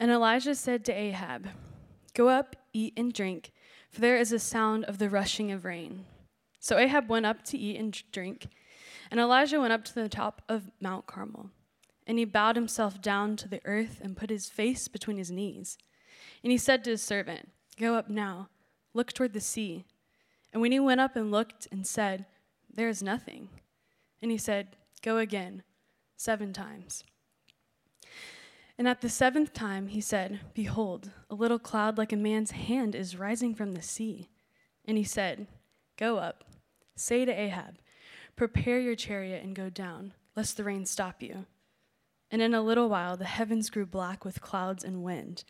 And Elijah said to Ahab, Go up, eat and drink, for there is a sound of the rushing of rain. So Ahab went up to eat and drink, and Elijah went up to the top of Mount Carmel. And he bowed himself down to the earth and put his face between his knees. And he said to his servant, Go up now, look toward the sea. And when he went up and looked and said, There is nothing. And he said, Go again, seven times. And at the seventh time he said, Behold, a little cloud like a man's hand is rising from the sea. And he said, Go up, say to Ahab, Prepare your chariot and go down, lest the rain stop you. And in a little while the heavens grew black with clouds and wind,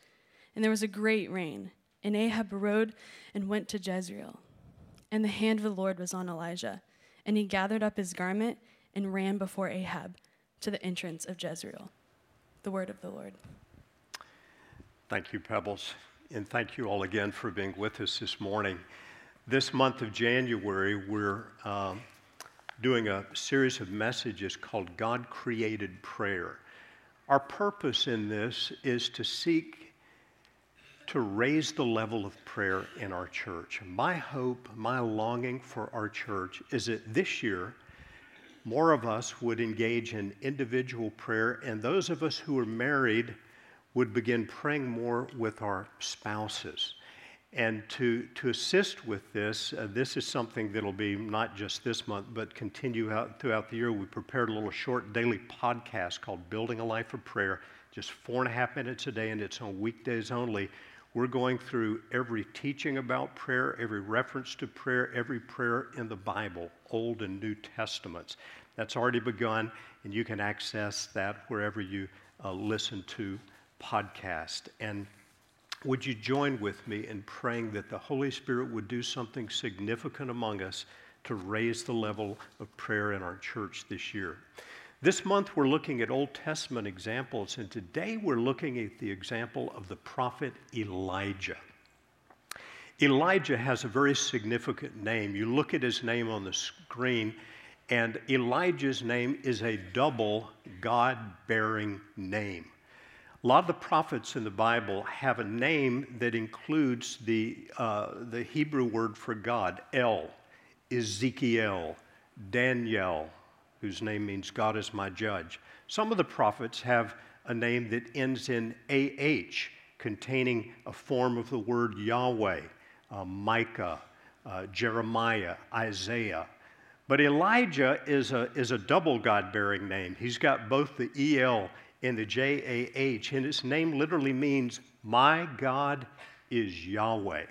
and there was a great rain. And Ahab rode and went to Jezreel. And the hand of the Lord was on Elijah, and he gathered up his garment and ran before Ahab to the entrance of Jezreel. The word of the Lord. Thank you, Pebbles. And thank you all again for being with us this morning. This month of January, we're um, doing a series of messages called God Created Prayer. Our purpose in this is to seek to raise the level of prayer in our church. My hope, my longing for our church is that this year, more of us would engage in individual prayer, and those of us who are married would begin praying more with our spouses. And to, to assist with this, uh, this is something that'll be not just this month, but continue out throughout the year. We prepared a little short daily podcast called Building a Life of Prayer, just four and a half minutes a day, and it's on weekdays only. We're going through every teaching about prayer, every reference to prayer, every prayer in the Bible, Old and New Testaments. That's already begun, and you can access that wherever you uh, listen to podcast. And would you join with me in praying that the Holy Spirit would do something significant among us to raise the level of prayer in our church this year? This month, we're looking at Old Testament examples, and today we're looking at the example of the prophet Elijah. Elijah has a very significant name. You look at his name on the screen, and Elijah's name is a double God bearing name. A lot of the prophets in the Bible have a name that includes the, uh, the Hebrew word for God, El, Ezekiel, Daniel, whose name means God is my judge. Some of the prophets have a name that ends in AH, containing a form of the word Yahweh, uh, Micah, uh, Jeremiah, Isaiah. But Elijah is a, is a double God bearing name. He's got both the EL and the JAH, and his name literally means, My God is Yahweh.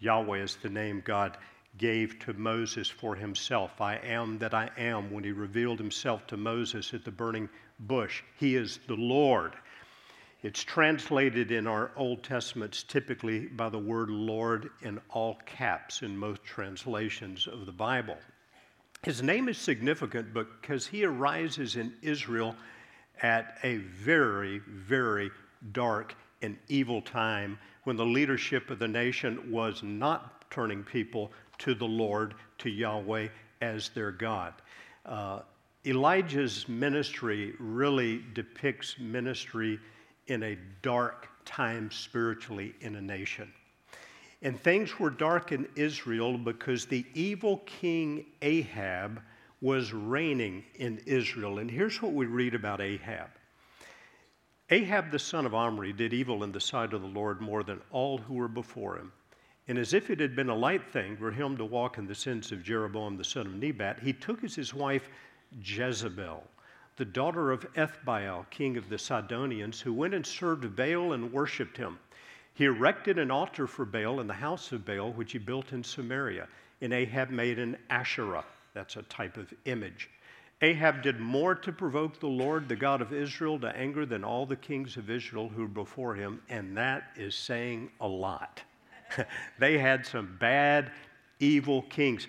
Yahweh is the name God gave to Moses for himself. I am that I am when he revealed himself to Moses at the burning bush. He is the Lord. It's translated in our Old Testaments typically by the word Lord in all caps in most translations of the Bible. His name is significant because he arises in Israel at a very, very dark and evil time when the leadership of the nation was not turning people to the Lord, to Yahweh as their God. Uh, Elijah's ministry really depicts ministry in a dark time spiritually in a nation. And things were dark in Israel because the evil king Ahab was reigning in Israel. And here's what we read about Ahab Ahab, the son of Omri, did evil in the sight of the Lord more than all who were before him. And as if it had been a light thing for him to walk in the sins of Jeroboam the son of Nebat, he took as his wife Jezebel, the daughter of Ethbaal, king of the Sidonians, who went and served Baal and worshipped him. He erected an altar for Baal in the house of Baal, which he built in Samaria. And Ahab made an Asherah, that's a type of image. Ahab did more to provoke the Lord, the God of Israel, to anger than all the kings of Israel who were before him, and that is saying a lot. they had some bad, evil kings.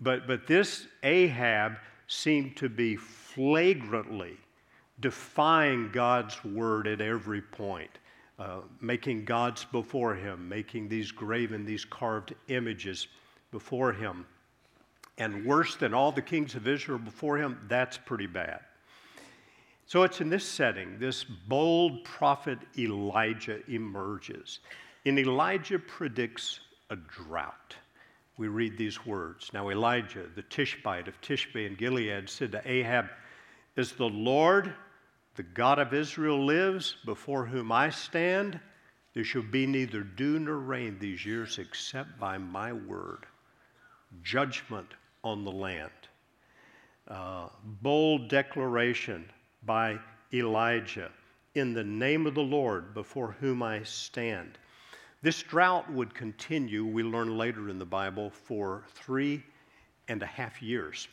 But, but this Ahab seemed to be flagrantly defying God's word at every point, uh, making gods before him, making these graven, these carved images before him. And worse than all the kings of Israel before him, that's pretty bad. So it's in this setting, this bold prophet Elijah emerges. And Elijah predicts a drought. We read these words. Now, Elijah, the Tishbite of Tishbe in Gilead, said to Ahab, Is the Lord, the God of Israel, lives, before whom I stand? There shall be neither dew nor rain these years except by my word. Judgment on the land. Uh, bold declaration by Elijah in the name of the Lord before whom I stand. This drought would continue, we learn later in the Bible, for three and a half years.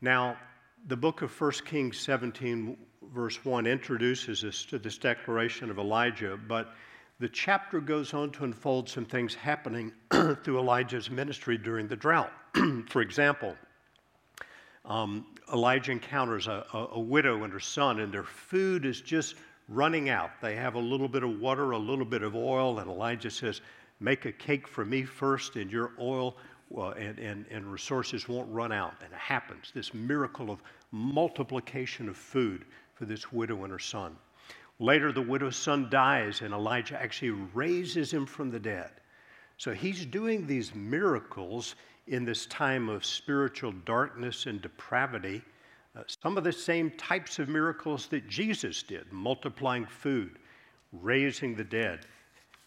Now, the book of 1 Kings 17, verse 1, introduces us to this declaration of Elijah, but the chapter goes on to unfold some things happening through Elijah's ministry during the drought. For example, um, Elijah encounters a, a, a widow and her son, and their food is just running out. They have a little bit of water, a little bit of oil, and Elijah says, Make a cake for me first, and your oil uh, and, and, and resources won't run out. And it happens this miracle of multiplication of food for this widow and her son. Later, the widow's son dies, and Elijah actually raises him from the dead. So he's doing these miracles in this time of spiritual darkness and depravity. Uh, some of the same types of miracles that Jesus did, multiplying food, raising the dead.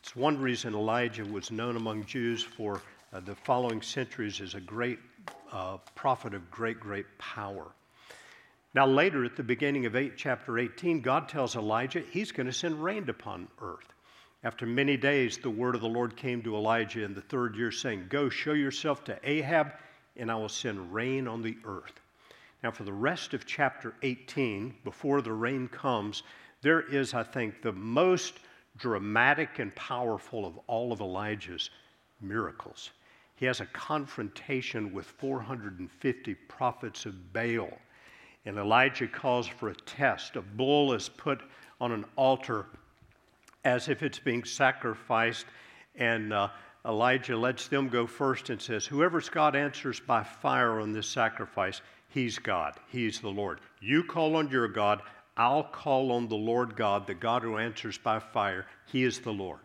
It's one reason Elijah was known among Jews for uh, the following centuries as a great uh, prophet of great, great power. Now, later at the beginning of 8, chapter 18, God tells Elijah he's going to send rain upon earth. After many days, the word of the Lord came to Elijah in the third year, saying, Go, show yourself to Ahab, and I will send rain on the earth. Now, for the rest of chapter 18, before the rain comes, there is, I think, the most dramatic and powerful of all of Elijah's miracles. He has a confrontation with 450 prophets of Baal and Elijah calls for a test. A bull is put on an altar as if it's being sacrificed, and uh, Elijah lets them go first and says, Whoever's God answers by fire on this sacrifice, he's God, he's the Lord. You call on your God, I'll call on the Lord God, the God who answers by fire, he is the Lord.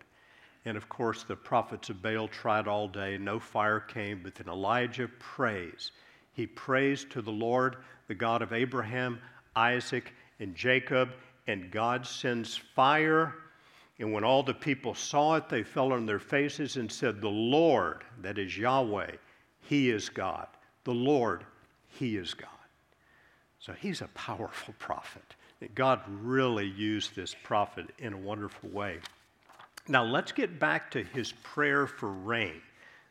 And of course, the prophets of Baal tried all day, no fire came, but then Elijah prays. He prays to the Lord the God of Abraham, Isaac, and Jacob, and God sends fire. And when all the people saw it, they fell on their faces and said, The Lord, that is Yahweh, He is God. The Lord, He is God. So he's a powerful prophet. God really used this prophet in a wonderful way. Now let's get back to his prayer for rain,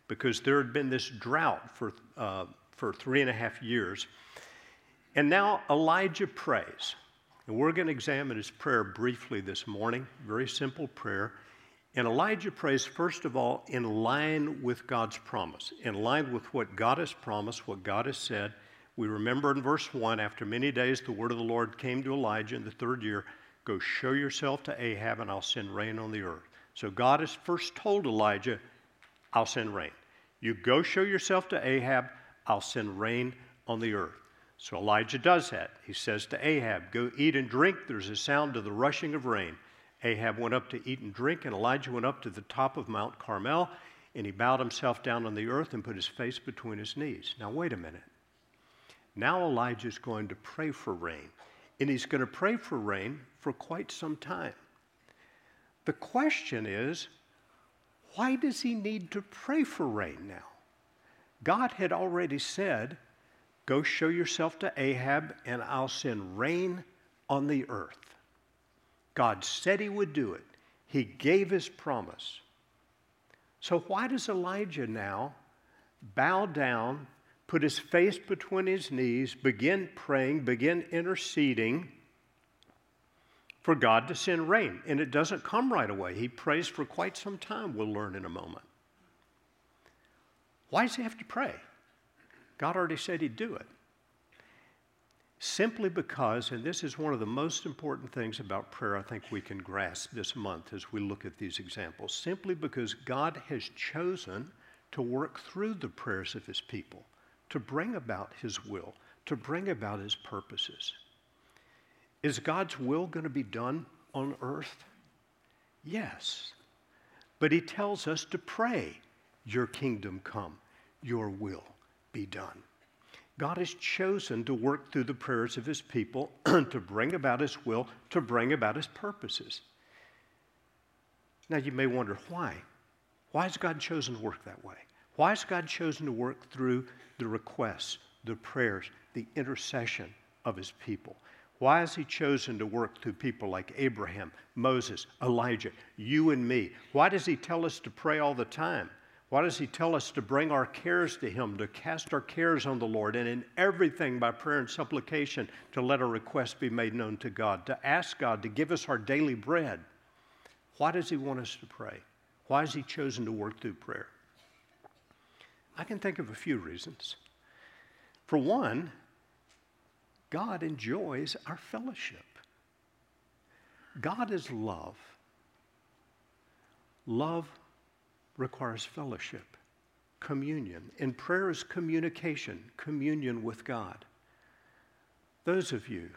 because there had been this drought for, uh, for three and a half years. And now Elijah prays. And we're going to examine his prayer briefly this morning. Very simple prayer. And Elijah prays, first of all, in line with God's promise, in line with what God has promised, what God has said. We remember in verse 1 after many days, the word of the Lord came to Elijah in the third year Go show yourself to Ahab, and I'll send rain on the earth. So God has first told Elijah, I'll send rain. You go show yourself to Ahab, I'll send rain on the earth. So Elijah does that. He says to Ahab, Go eat and drink. There's a sound of the rushing of rain. Ahab went up to eat and drink, and Elijah went up to the top of Mount Carmel, and he bowed himself down on the earth and put his face between his knees. Now, wait a minute. Now Elijah's going to pray for rain, and he's going to pray for rain for quite some time. The question is, why does he need to pray for rain now? God had already said, Go show yourself to Ahab, and I'll send rain on the earth. God said he would do it, he gave his promise. So, why does Elijah now bow down, put his face between his knees, begin praying, begin interceding for God to send rain? And it doesn't come right away. He prays for quite some time, we'll learn in a moment. Why does he have to pray? God already said He'd do it. Simply because, and this is one of the most important things about prayer I think we can grasp this month as we look at these examples, simply because God has chosen to work through the prayers of His people, to bring about His will, to bring about His purposes. Is God's will going to be done on earth? Yes. But he tells us to pray, Your kingdom come, your will be done. God has chosen to work through the prayers of his people to bring about his will, to bring about his purposes. Now, you may wonder why. Why has God chosen to work that way? Why has God chosen to work through the requests, the prayers, the intercession of his people? Why has he chosen to work through people like Abraham, Moses, Elijah, you and me? Why does he tell us to pray all the time? Why does he tell us to bring our cares to him, to cast our cares on the Lord, and in everything by prayer and supplication to let our requests be made known to God, to ask God to give us our daily bread? Why does he want us to pray? Why has he chosen to work through prayer? I can think of a few reasons. For one, God enjoys our fellowship. God is love. Love requires fellowship, communion, and prayer is communication, communion with God. Those of you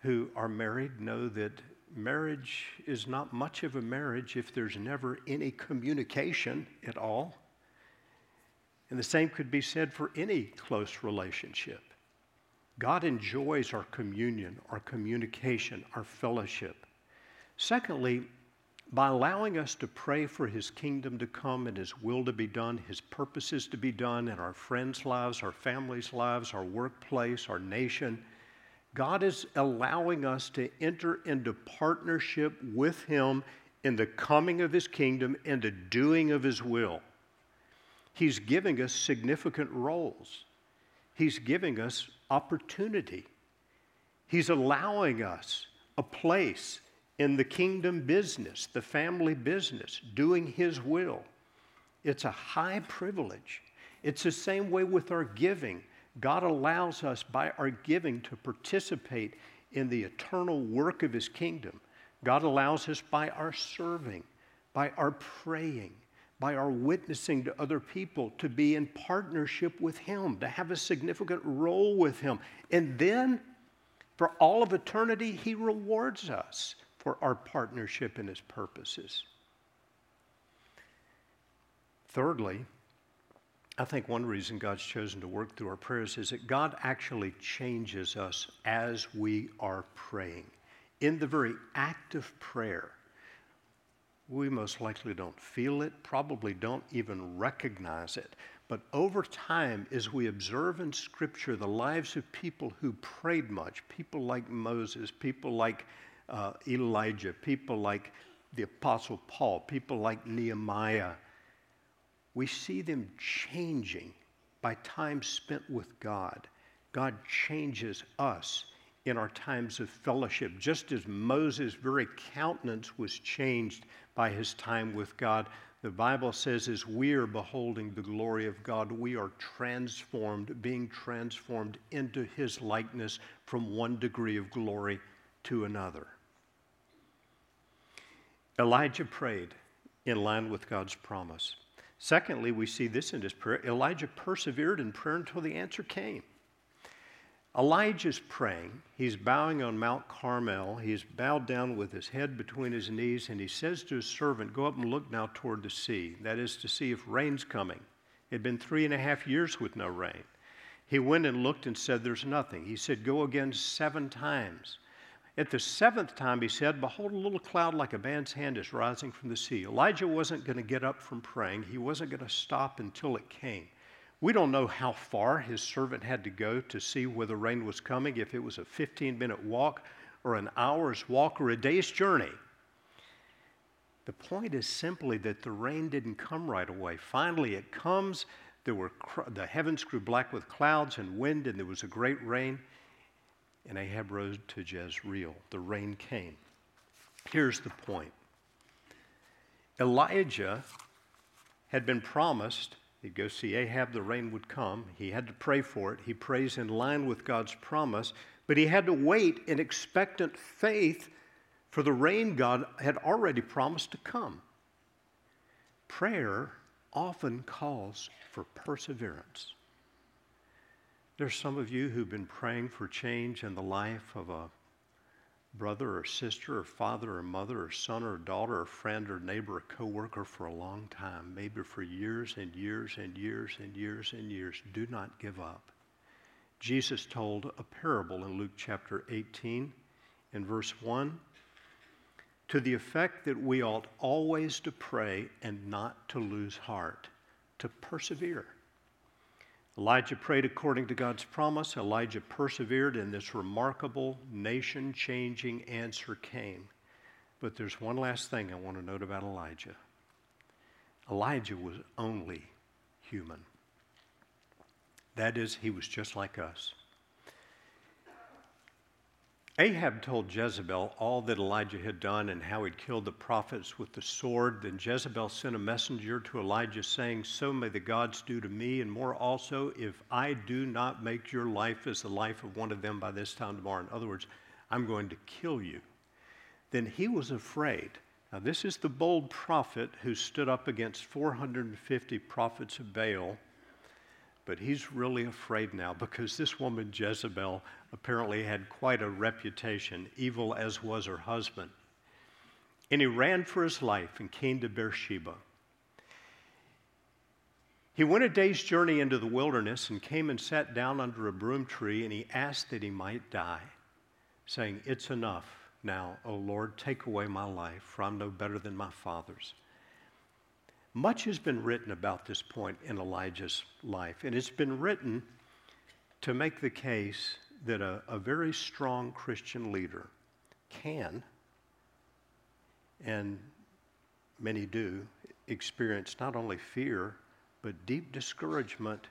who are married know that marriage is not much of a marriage if there's never any communication at all. And the same could be said for any close relationship. God enjoys our communion, our communication, our fellowship. Secondly, by allowing us to pray for His kingdom to come and His will to be done, His purposes to be done in our friends' lives, our families' lives, our workplace, our nation, God is allowing us to enter into partnership with Him in the coming of His kingdom and the doing of His will. He's giving us significant roles. He's giving us opportunity. He's allowing us a place in the kingdom business, the family business, doing His will. It's a high privilege. It's the same way with our giving. God allows us by our giving to participate in the eternal work of His kingdom. God allows us by our serving, by our praying, by our witnessing to other people to be in partnership with Him, to have a significant role with Him. And then, for all of eternity, He rewards us for our partnership in His purposes. Thirdly, I think one reason God's chosen to work through our prayers is that God actually changes us as we are praying. In the very act of prayer, we most likely don't feel it, probably don't even recognize it. But over time, as we observe in Scripture the lives of people who prayed much, people like Moses, people like uh, Elijah, people like the Apostle Paul, people like Nehemiah, we see them changing by time spent with God. God changes us in our times of fellowship, just as Moses' very countenance was changed by his time with God. The Bible says, as we are beholding the glory of God, we are transformed, being transformed into his likeness from one degree of glory to another. Elijah prayed in line with God's promise. Secondly, we see this in his prayer Elijah persevered in prayer until the answer came. Elijah's praying. He's bowing on Mount Carmel. He's bowed down with his head between his knees, and he says to his servant, Go up and look now toward the sea. That is to see if rain's coming. It had been three and a half years with no rain. He went and looked and said, There's nothing. He said, Go again seven times. At the seventh time, he said, Behold, a little cloud like a man's hand is rising from the sea. Elijah wasn't going to get up from praying, he wasn't going to stop until it came. We don't know how far his servant had to go to see whether rain was coming, if it was a 15 minute walk or an hour's walk or a day's journey. The point is simply that the rain didn't come right away. Finally, it comes. There were the heavens grew black with clouds and wind, and there was a great rain. And Ahab rode to Jezreel. The rain came. Here's the point Elijah had been promised He'd go see Ahab, the rain would come. He had to pray for it. He prays in line with God's promise, but he had to wait in expectant faith for the rain God had already promised to come. Prayer often calls for perseverance. There's some of you who've been praying for change in the life of a brother or sister or father or mother or son or daughter or friend or neighbor or coworker for a long time, maybe for years and years and years and years and years. Do not give up. Jesus told a parable in Luke chapter 18 in verse 1 to the effect that we ought always to pray and not to lose heart, to persevere. Elijah prayed according to God's promise. Elijah persevered, and this remarkable, nation changing answer came. But there's one last thing I want to note about Elijah Elijah was only human. That is, he was just like us. Ahab told Jezebel all that Elijah had done and how he'd killed the prophets with the sword. Then Jezebel sent a messenger to Elijah saying, So may the gods do to me, and more also, if I do not make your life as the life of one of them by this time tomorrow. In other words, I'm going to kill you. Then he was afraid. Now, this is the bold prophet who stood up against 450 prophets of Baal but he's really afraid now because this woman, Jezebel, apparently had quite a reputation, evil as was her husband. And he ran for his life and came to Beersheba. He went a day's journey into the wilderness and came and sat down under a broom tree, and he asked that he might die, saying, It's enough now, O Lord, take away my life, for I'm no better than my father's. Much has been written about this point in Elijah's life, and it's been written to make the case that a, a very strong Christian leader can, and many do, experience not only fear, but deep discouragement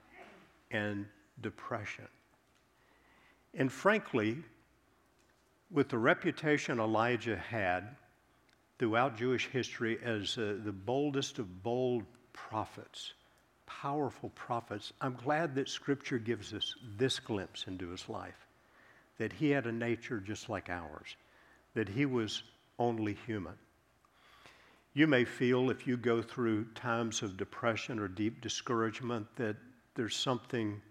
and depression. And frankly, with the reputation Elijah had, throughout Jewish history as uh, the boldest of bold prophets, powerful prophets. I'm glad that Scripture gives us this glimpse into his life that he had a nature just like ours, that he was only human. You may feel if you go through times of depression or deep discouragement that there's something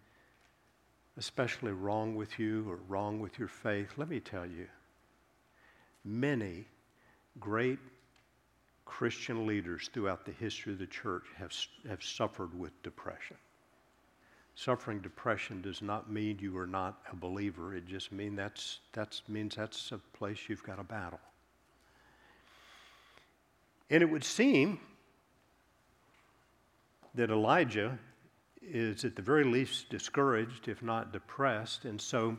especially wrong with you or wrong with your faith. Let me tell you, many great Christian leaders throughout the history of the church have, have suffered with depression. Suffering depression does not mean you are not a believer. It just mean that's, that's, means that's a place you've got a battle. And it would seem that Elijah is at the very least discouraged, if not depressed. And so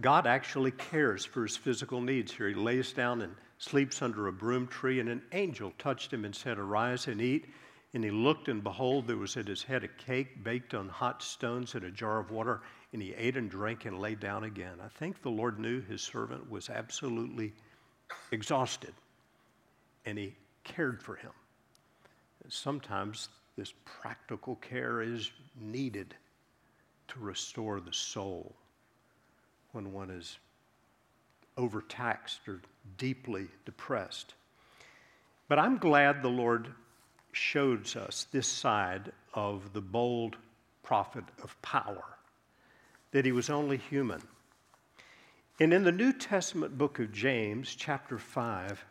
God actually cares for his physical needs here. He lays down and sleeps under a broom tree, and an angel touched him and said, Arise and eat. And he looked, and behold, there was at his head a cake baked on hot stones and a jar of water. And he ate and drank and lay down again. I think the Lord knew his servant was absolutely exhausted, and he cared for him. And sometimes this practical care is needed to restore the soul when one is overtaxed or deeply depressed. But I'm glad the Lord shows us this side of the bold prophet of power, that he was only human. And in the New Testament book of James, chapter 5,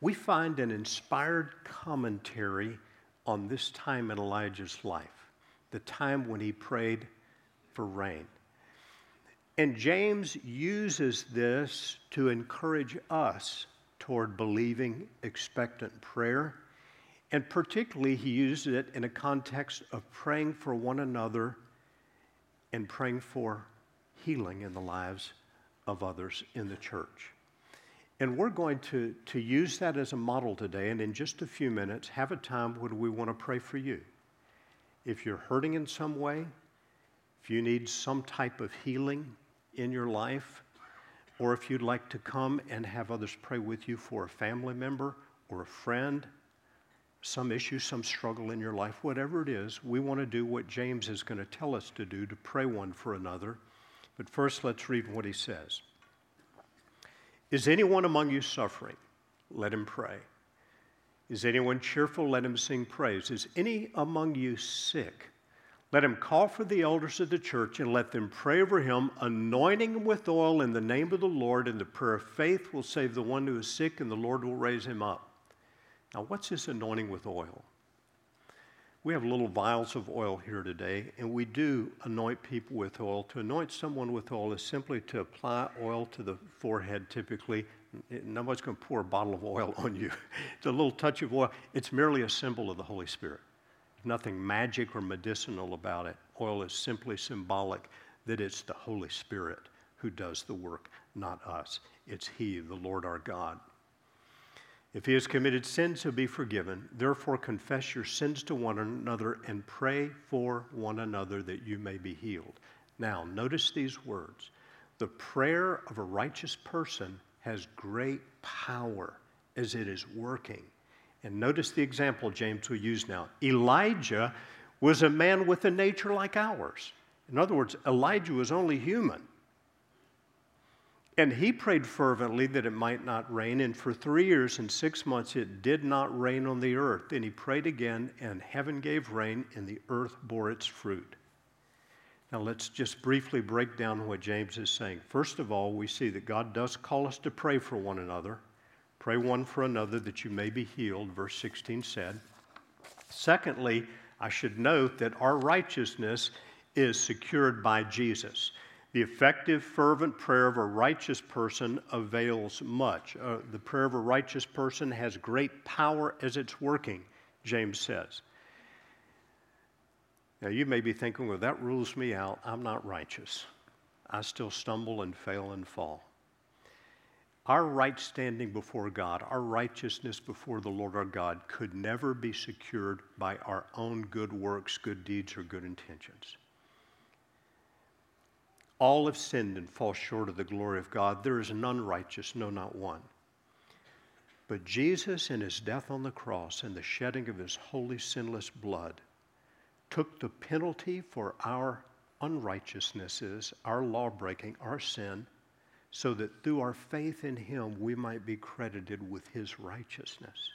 we find an inspired commentary on this time in Elijah's life, the time when he prayed for rain. And James uses this to encourage us toward believing, expectant prayer. And particularly, he uses it in a context of praying for one another and praying for healing in the lives of others in the church. And we're going to, to use that as a model today, and in just a few minutes, have a time when we want to pray for you. If you're hurting in some way, if you need some type of healing, in your life, or if you'd like to come and have others pray with you for a family member or a friend, some issue, some struggle in your life, whatever it is, we want to do what James is going to tell us to do to pray one for another. But first, let's read what he says. Is anyone among you suffering? Let him pray. Is anyone cheerful? Let him sing praise. Is any among you sick? Let him call for the elders of the church and let them pray over him, anointing him with oil in the name of the Lord, and the prayer of faith will save the one who is sick, and the Lord will raise him up. Now, what's this anointing with oil? We have little vials of oil here today, and we do anoint people with oil. To anoint someone with oil is simply to apply oil to the forehead, typically. Nobody's going to pour a bottle of oil on you. It's a little touch of oil. It's merely a symbol of the Holy Spirit. Nothing magic or medicinal about it. Oil is simply symbolic that it's the Holy Spirit who does the work, not us. It's He, the Lord our God. If he has committed sins, he'll be forgiven. Therefore, confess your sins to one another and pray for one another that you may be healed. Now, notice these words The prayer of a righteous person has great power as it is working. And notice the example James will use now. Elijah was a man with a nature like ours. In other words, Elijah was only human. And he prayed fervently that it might not rain. And for three years and six months, it did not rain on the earth. And he prayed again, and heaven gave rain, and the earth bore its fruit. Now, let's just briefly break down what James is saying. First of all, we see that God does call us to pray for one another. Pray one for another that you may be healed, verse 16 said. Secondly, I should note that our righteousness is secured by Jesus. The effective, fervent prayer of a righteous person avails much. Uh, the prayer of a righteous person has great power as it's working, James says. Now, you may be thinking, well, that rules me out. I'm not righteous. I still stumble and fail and fall. Our right standing before God, our righteousness before the Lord our God, could never be secured by our own good works, good deeds, or good intentions. All have sinned and fall short of the glory of God. There is none righteous, no, not one. But Jesus, in his death on the cross and the shedding of his holy, sinless blood, took the penalty for our unrighteousnesses, our law breaking, our sin, so that through our faith in him we might be credited with his righteousness.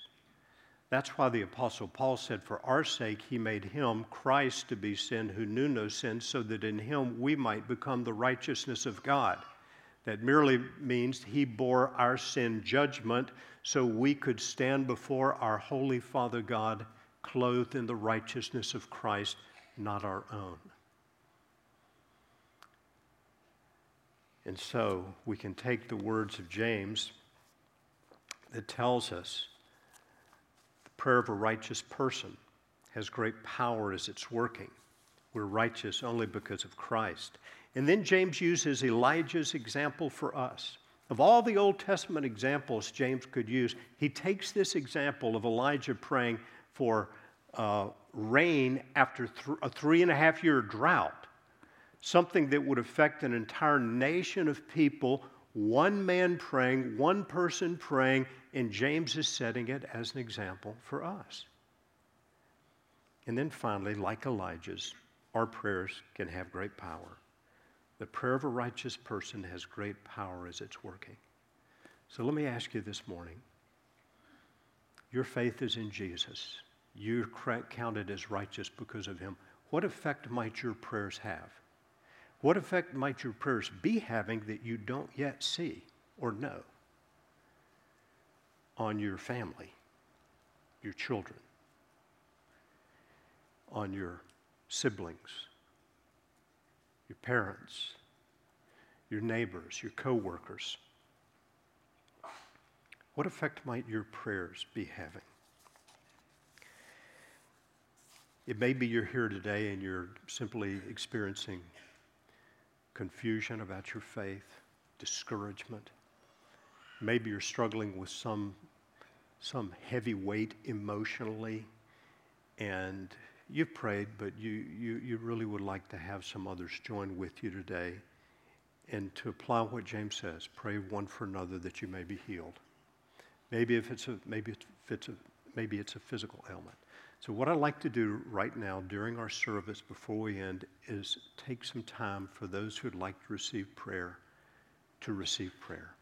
That's why the Apostle Paul said, For our sake, he made him, Christ, to be sin who knew no sin, so that in him we might become the righteousness of God. That merely means he bore our sin judgment so we could stand before our holy Father God clothed in the righteousness of Christ, not our own. And so we can take the words of James that tells us the prayer of a righteous person has great power as it's working. We're righteous only because of Christ. And then James uses Elijah's example for us. Of all the Old Testament examples James could use, he takes this example of Elijah praying for uh, rain after th- a three and a half year drought, something that would affect an entire nation of people one man praying, one person praying, and James is setting it as an example for us. And then finally, like Elijah's, our prayers can have great power. The prayer of a righteous person has great power as it's working. So let me ask you this morning your faith is in Jesus. You're counted as righteous because of him. What effect might your prayers have? What effect might your prayers be having that you don't yet see or know on your family, your children, on your siblings, your parents, your neighbors, your coworkers? What effect might your prayers be having? It may be you're here today and you're simply experiencing confusion about your faith, discouragement. Maybe you're struggling with some, some heavy weight emotionally, and you've prayed, but you, you, you really would like to have some others join with you today and to apply what James says pray one for another that you may be healed. Maybe if it's a, maybe if it's a, maybe it's a physical ailment. So, what I'd like to do right now during our service before we end is take some time for those who'd like to receive prayer to receive prayer.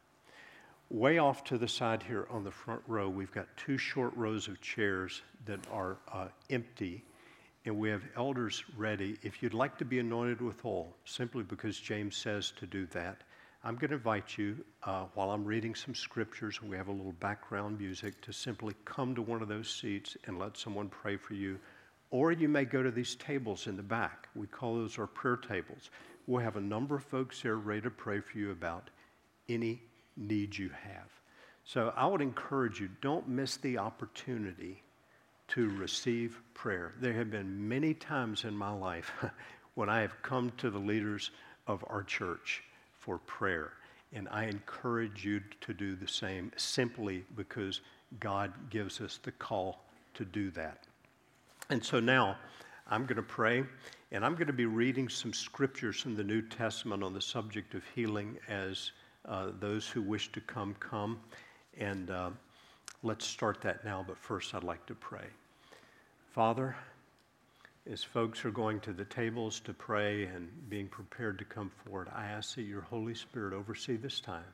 Way off to the side here on the front row, we've got two short rows of chairs that are uh, empty. and we have elders ready. If you'd like to be anointed with oil, simply because James says to do that, I'm going to invite you, uh, while I'm reading some scriptures we have a little background music, to simply come to one of those seats and let someone pray for you. Or you may go to these tables in the back. We call those our prayer tables. We'll have a number of folks there ready to pray for you about any need you have. So I would encourage you don't miss the opportunity to receive prayer. There have been many times in my life when I have come to the leaders of our church for prayer. And I encourage you to do the same simply because God gives us the call to do that. And so now I'm going to pray, and I'm going to be reading some scriptures from the New Testament on the subject of healing as uh, those who wish to come, come. And uh, let's start that now, but first I'd like to pray. Father, as folks are going to the tables to pray and being prepared to come forward, I ask that your Holy Spirit oversee this time,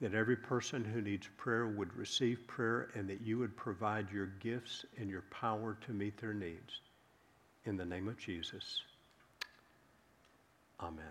that every person who needs prayer would receive prayer, and that you would provide your gifts and your power to meet their needs. In the name of Jesus, amen.